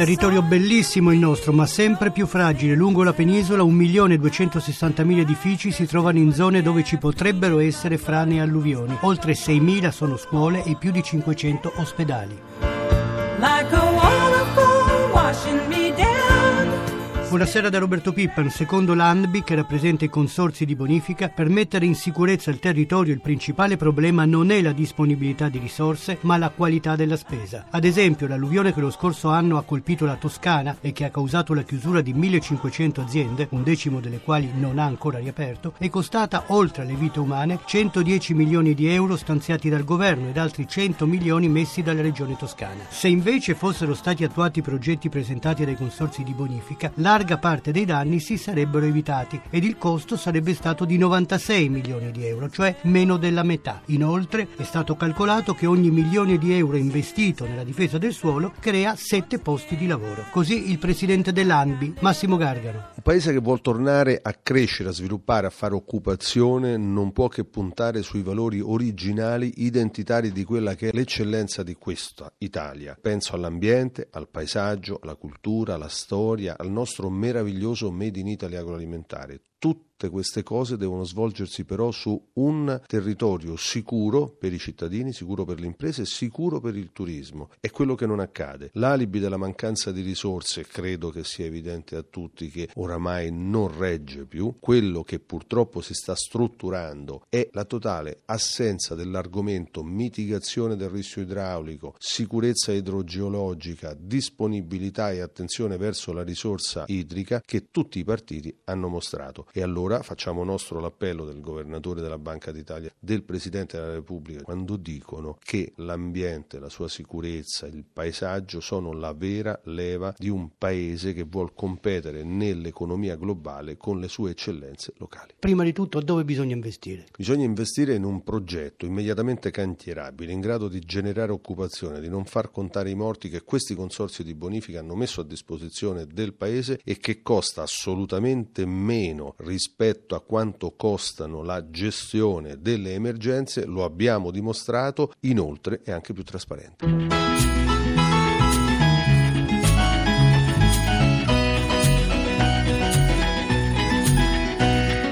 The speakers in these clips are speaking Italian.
Territorio bellissimo il nostro, ma sempre più fragile. Lungo la penisola 1.260.000 edifici si trovano in zone dove ci potrebbero essere frane e alluvioni. Oltre 6.000 sono scuole e più di 500 ospedali. Buonasera da Roberto Pippan. Secondo l'ANBI, che rappresenta i consorzi di bonifica, per mettere in sicurezza il territorio il principale problema non è la disponibilità di risorse, ma la qualità della spesa. Ad esempio, l'alluvione che lo scorso anno ha colpito la Toscana e che ha causato la chiusura di 1500 aziende, un decimo delle quali non ha ancora riaperto, è costata, oltre alle vite umane, 110 milioni di euro stanziati dal governo ed altri 100 milioni messi dalla regione toscana. Se invece fossero stati attuati i progetti presentati dai consorzi di bonifica, larga parte dei danni si sarebbero evitati ed il costo sarebbe stato di 96 milioni di euro, cioè meno della metà. Inoltre è stato calcolato che ogni milione di euro investito nella difesa del suolo crea 7 posti di lavoro. Così il presidente dell'ANBI, Massimo Gargano. Un paese che vuol tornare a crescere, a sviluppare, a fare occupazione non può che puntare sui valori originali, identitari di quella che è l'eccellenza di questa Italia. Penso all'ambiente, al paesaggio, alla cultura, alla storia, al nostro meraviglioso Made in Italy agroalimentare. Tutte queste cose devono svolgersi però su un territorio sicuro per i cittadini, sicuro per le imprese, sicuro per il turismo. È quello che non accade. L'alibi della mancanza di risorse credo che sia evidente a tutti che oramai non regge più. Quello che purtroppo si sta strutturando è la totale assenza dell'argomento mitigazione del rischio idraulico, sicurezza idrogeologica, disponibilità e attenzione verso la risorsa idrica che tutti i partiti hanno mostrato. E allora facciamo nostro l'appello del governatore della Banca d'Italia, del Presidente della Repubblica, quando dicono che l'ambiente, la sua sicurezza, il paesaggio sono la vera leva di un paese che vuol competere nell'economia globale con le sue eccellenze locali. Prima di tutto dove bisogna investire? Bisogna investire in un progetto immediatamente cantierabile, in grado di generare occupazione, di non far contare i morti che questi consorzi di bonifica hanno messo a disposizione del Paese e che costa assolutamente meno rispetto a quanto costano la gestione delle emergenze, lo abbiamo dimostrato, inoltre è anche più trasparente.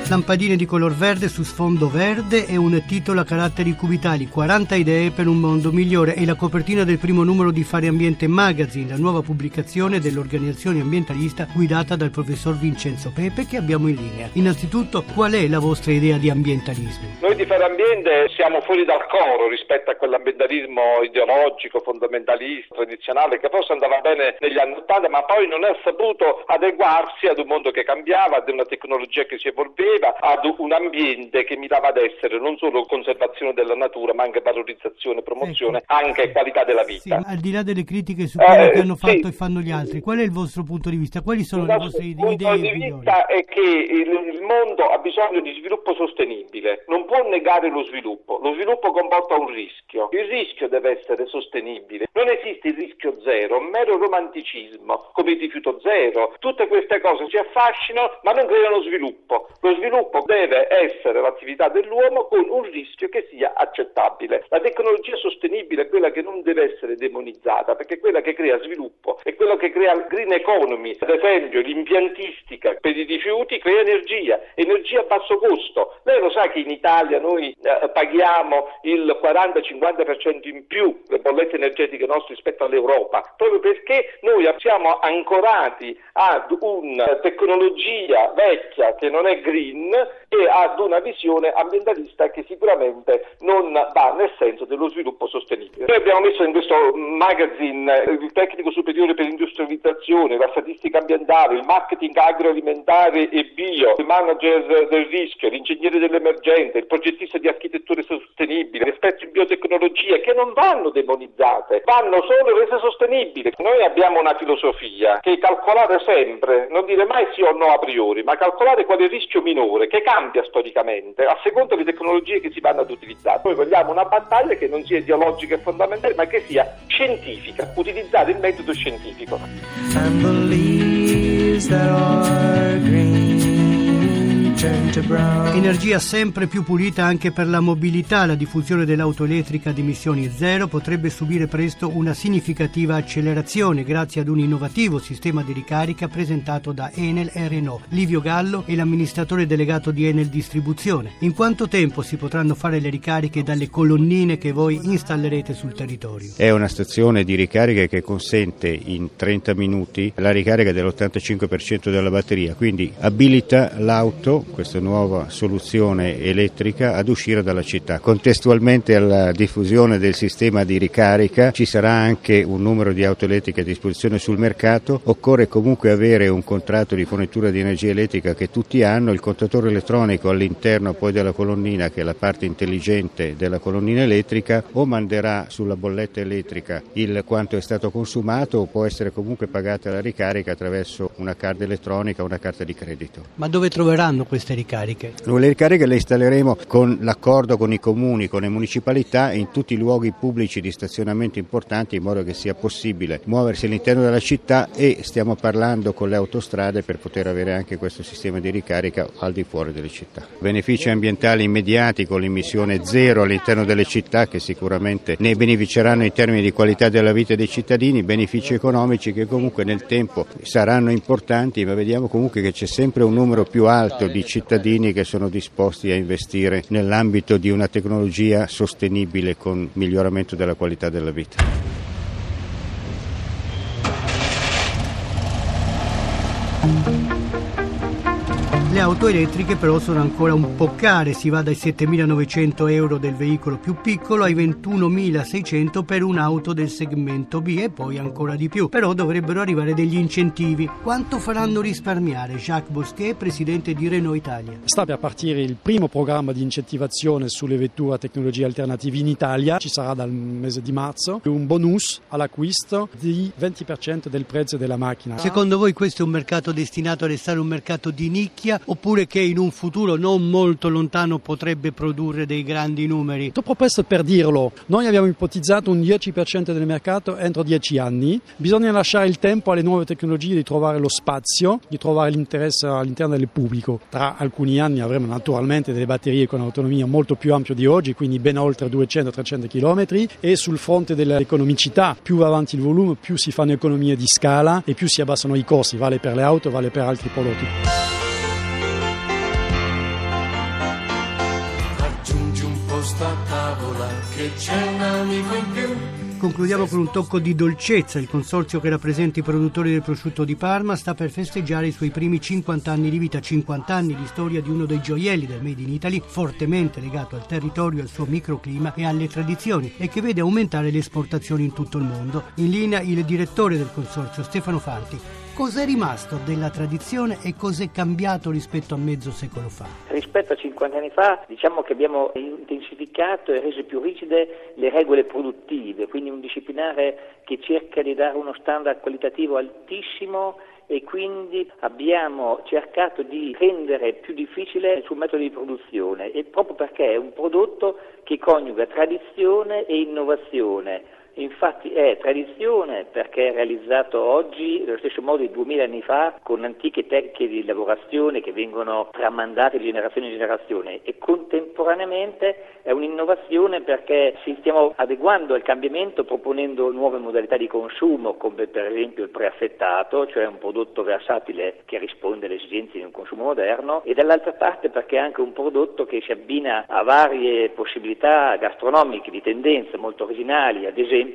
Lampadine di color verde su sfondo verde e un titolo a caratteri cubitali, 40 idee per un mondo migliore e la copertina del primo numero di Fare Ambiente Magazine, la nuova pubblicazione dell'organizzazione ambientalista guidata dal professor Vincenzo Pepe che abbiamo in linea. Innanzitutto, qual è la vostra idea di ambientalismo? Noi di Fare Ambiente siamo fuori dal coro rispetto a quell'ambientalismo ideologico, fondamentalista, tradizionale, che forse andava bene negli anni Ottanta, ma poi non ha saputo adeguarsi ad un mondo che cambiava, ad una tecnologia che si evolveva, ad un ambiente che mirava ad essere non solo conservazione della natura, ma anche valorizzazione, promozione, anche qualità della Sì, vita. al di là delle critiche su quello Eh, che hanno sì. fatto e fanno gli altri, qual è il vostro punto di vista? Quali sono Il le nostro vostre punto idee di migliori? vista è che il, il mondo ha bisogno di sviluppo sostenibile, non può negare lo sviluppo, lo sviluppo comporta un rischio, il rischio deve essere sostenibile, non esiste il rischio zero, un mero romanticismo come il rifiuto zero, tutte queste cose ci affascinano ma non creano sviluppo, lo sviluppo deve essere l'attività dell'uomo con un rischio che sia accettabile, la tecnologia sostenibile è quella che non deve essere demonizzata perché è quella che crea sviluppo, è quella che crea il green economy, ad esempio l'impiantistica per i rifiuti crea energia, energia a basso costo. Lei lo sa che in Italia noi eh, paghiamo il 40-50% in più le bollette energetiche nostre rispetto all'Europa, proprio perché noi siamo ancorati ad una tecnologia vecchia che non è green e ad una visione ambientalista che sicuramente non va nel senso dello sviluppo sostenibile. Noi abbiamo messo in questo magazine il tecnico superiore per l'industrializzazione, la statistica ambientale, il marketing agroalimentare e bio, il manager del rischio, l'ingegnere dell'emergenza, il progettista di architettura sostenibile, l'esperto in biotecnologia che non vanno demonizzate, vanno solo rese sostenibili. Noi abbiamo una filosofia che è calcolare sempre, non dire mai sì o no a priori, ma calcolare qual è il rischio minore motore che cambia storicamente a seconda delle tecnologie che si vanno ad utilizzare. Noi vogliamo una battaglia che non sia ideologica e fondamentale, ma che sia scientifica, utilizzare il metodo scientifico. Energia sempre più pulita anche per la mobilità, la diffusione dell'auto elettrica ad emissioni zero potrebbe subire presto una significativa accelerazione grazie ad un innovativo sistema di ricarica presentato da Enel e Renault. Livio Gallo è l'amministratore delegato di Enel Distribuzione. In quanto tempo si potranno fare le ricariche dalle colonnine che voi installerete sul territorio? È una stazione di ricarica che consente in 30 minuti la ricarica dell'85% della batteria, quindi abilita l'auto, questa nuova soluzione elettrica, ad uscire dalla città. Contestualmente alla diffusione del sistema di ricarica ci sarà anche un numero di auto elettriche a disposizione sul mercato, occorre comunque avere un contratto di fornitura di energia elettrica che tutti hanno, il contatore elettronico all'interno poi della colonnina che è la parte intelligente della colonnina elettrica o manderà sulla bolletta elettrica il quanto è stato consumato o può essere comunque pagata la ricarica attraverso una carta elettronica o una carta di credito. Ma dove troveranno queste ricariche? Noi Le ricariche le installeremo con l'accordo con i comuni, con le municipalità in tutti i luoghi pubblici di stazionamento importanti in modo che sia possibile muoversi all'interno della città e stiamo parlando con le autostrade per poter avere anche questo sistema di ricarica al di fuori delle città. Benefici ambientali immediati con l'emissione zero all'interno delle città che sicuramente ne beneficeranno in termini di qualità della vita dei cittadini, benefici economici che comunque nel tempo saranno importanti, ma vediamo comunque che c'è sempre un numero più alto di cittadini che sono disposti a investire nell'ambito di una tecnologia sostenibile con miglioramento della qualità della vita. Le auto elettriche però sono ancora un po' care, si va dai 7.900 euro del veicolo più piccolo ai 21.600 per un'auto del segmento B e poi ancora di più. Però dovrebbero arrivare degli incentivi. Quanto faranno risparmiare? Jacques Bosquet, presidente di Renault Italia. Sta per partire il primo programma di incentivazione sulle vetture a tecnologie alternative in Italia, ci sarà dal mese di marzo, un bonus all'acquisto di 20% del prezzo della macchina. Secondo voi questo è un mercato destinato a restare un mercato di nicchia oppure che in un futuro non molto lontano potrebbe produrre dei grandi numeri? Troppo presto per dirlo, noi abbiamo ipotizzato un 10% del mercato entro 10 anni, bisogna lasciare il tempo alle nuove tecnologie di trovare lo spazio, di trovare l'interesse all'interno del pubblico. Tra alcuni anni avremo naturalmente delle batterie con autonomia molto più ampia di oggi, quindi ben oltre 200-300 km e sul fronte dell'economicità, più va avanti il volume, più si fanno economie di scala e più si abbassano i costi, vale per le auto, vale per altri prodotti. Posto a tavola che c'è un amico in più. Concludiamo con un tocco di dolcezza. Il consorzio che rappresenta i produttori del prosciutto di Parma sta per festeggiare i suoi primi 50 anni di vita, 50 anni di storia di uno dei gioielli del Made in Italy, fortemente legato al territorio, al suo microclima e alle tradizioni e che vede aumentare le esportazioni in tutto il mondo. In linea il direttore del consorzio, Stefano Fanti. Cos'è rimasto della tradizione e cos'è cambiato rispetto a mezzo secolo fa? Rispetto a 50 anni fa diciamo che abbiamo intensificato e reso più rigide le regole produttive, quindi un disciplinare che cerca di dare uno standard qualitativo altissimo e quindi abbiamo cercato di rendere più difficile il suo metodo di produzione e proprio perché è un prodotto che coniuga tradizione e innovazione. Infatti è tradizione perché è realizzato oggi nello stesso modo di 2000 anni fa con antiche tecniche di lavorazione che vengono tramandate di generazione in generazione. E contemporaneamente è un'innovazione perché ci stiamo adeguando al cambiamento proponendo nuove modalità di consumo come per esempio il preaffettato, cioè un prodotto versatile che risponde alle esigenze di un consumo moderno e dall'altra parte perché è anche un prodotto che si abbina a varie possibilità gastronomiche di tendenze molto originali, ad esempio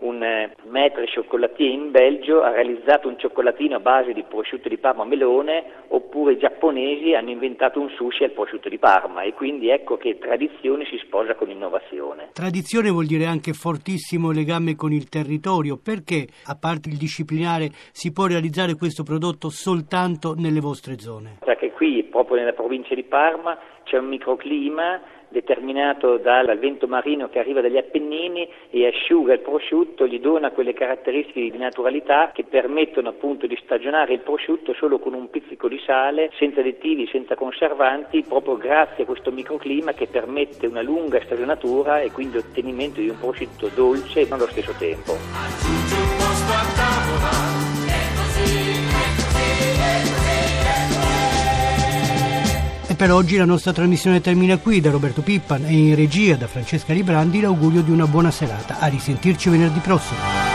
un eh, maître chocolatier in Belgio ha realizzato un cioccolatino a base di prosciutto di Parma melone, oppure i giapponesi hanno inventato un sushi al prosciutto di Parma e quindi ecco che tradizione si sposa con innovazione. Tradizione vuol dire anche fortissimo legame con il territorio, perché a parte il disciplinare si può realizzare questo prodotto soltanto nelle vostre zone? Perché qui proprio nella provincia di Parma c'è un microclima determinato dal vento marino che arriva dagli Appennini e asciuga il prosciutto, gli dona quelle caratteristiche di naturalità che permettono appunto di stagionare il prosciutto solo con un pizzico di sale, senza additivi, senza conservanti, proprio grazie a questo microclima che permette una lunga stagionatura e quindi ottenimento di un prosciutto dolce allo stesso tempo. Per oggi la nostra trasmissione termina qui. Da Roberto Pippan e in regia da Francesca Librandi l'augurio di una buona serata. A risentirci venerdì prossimo.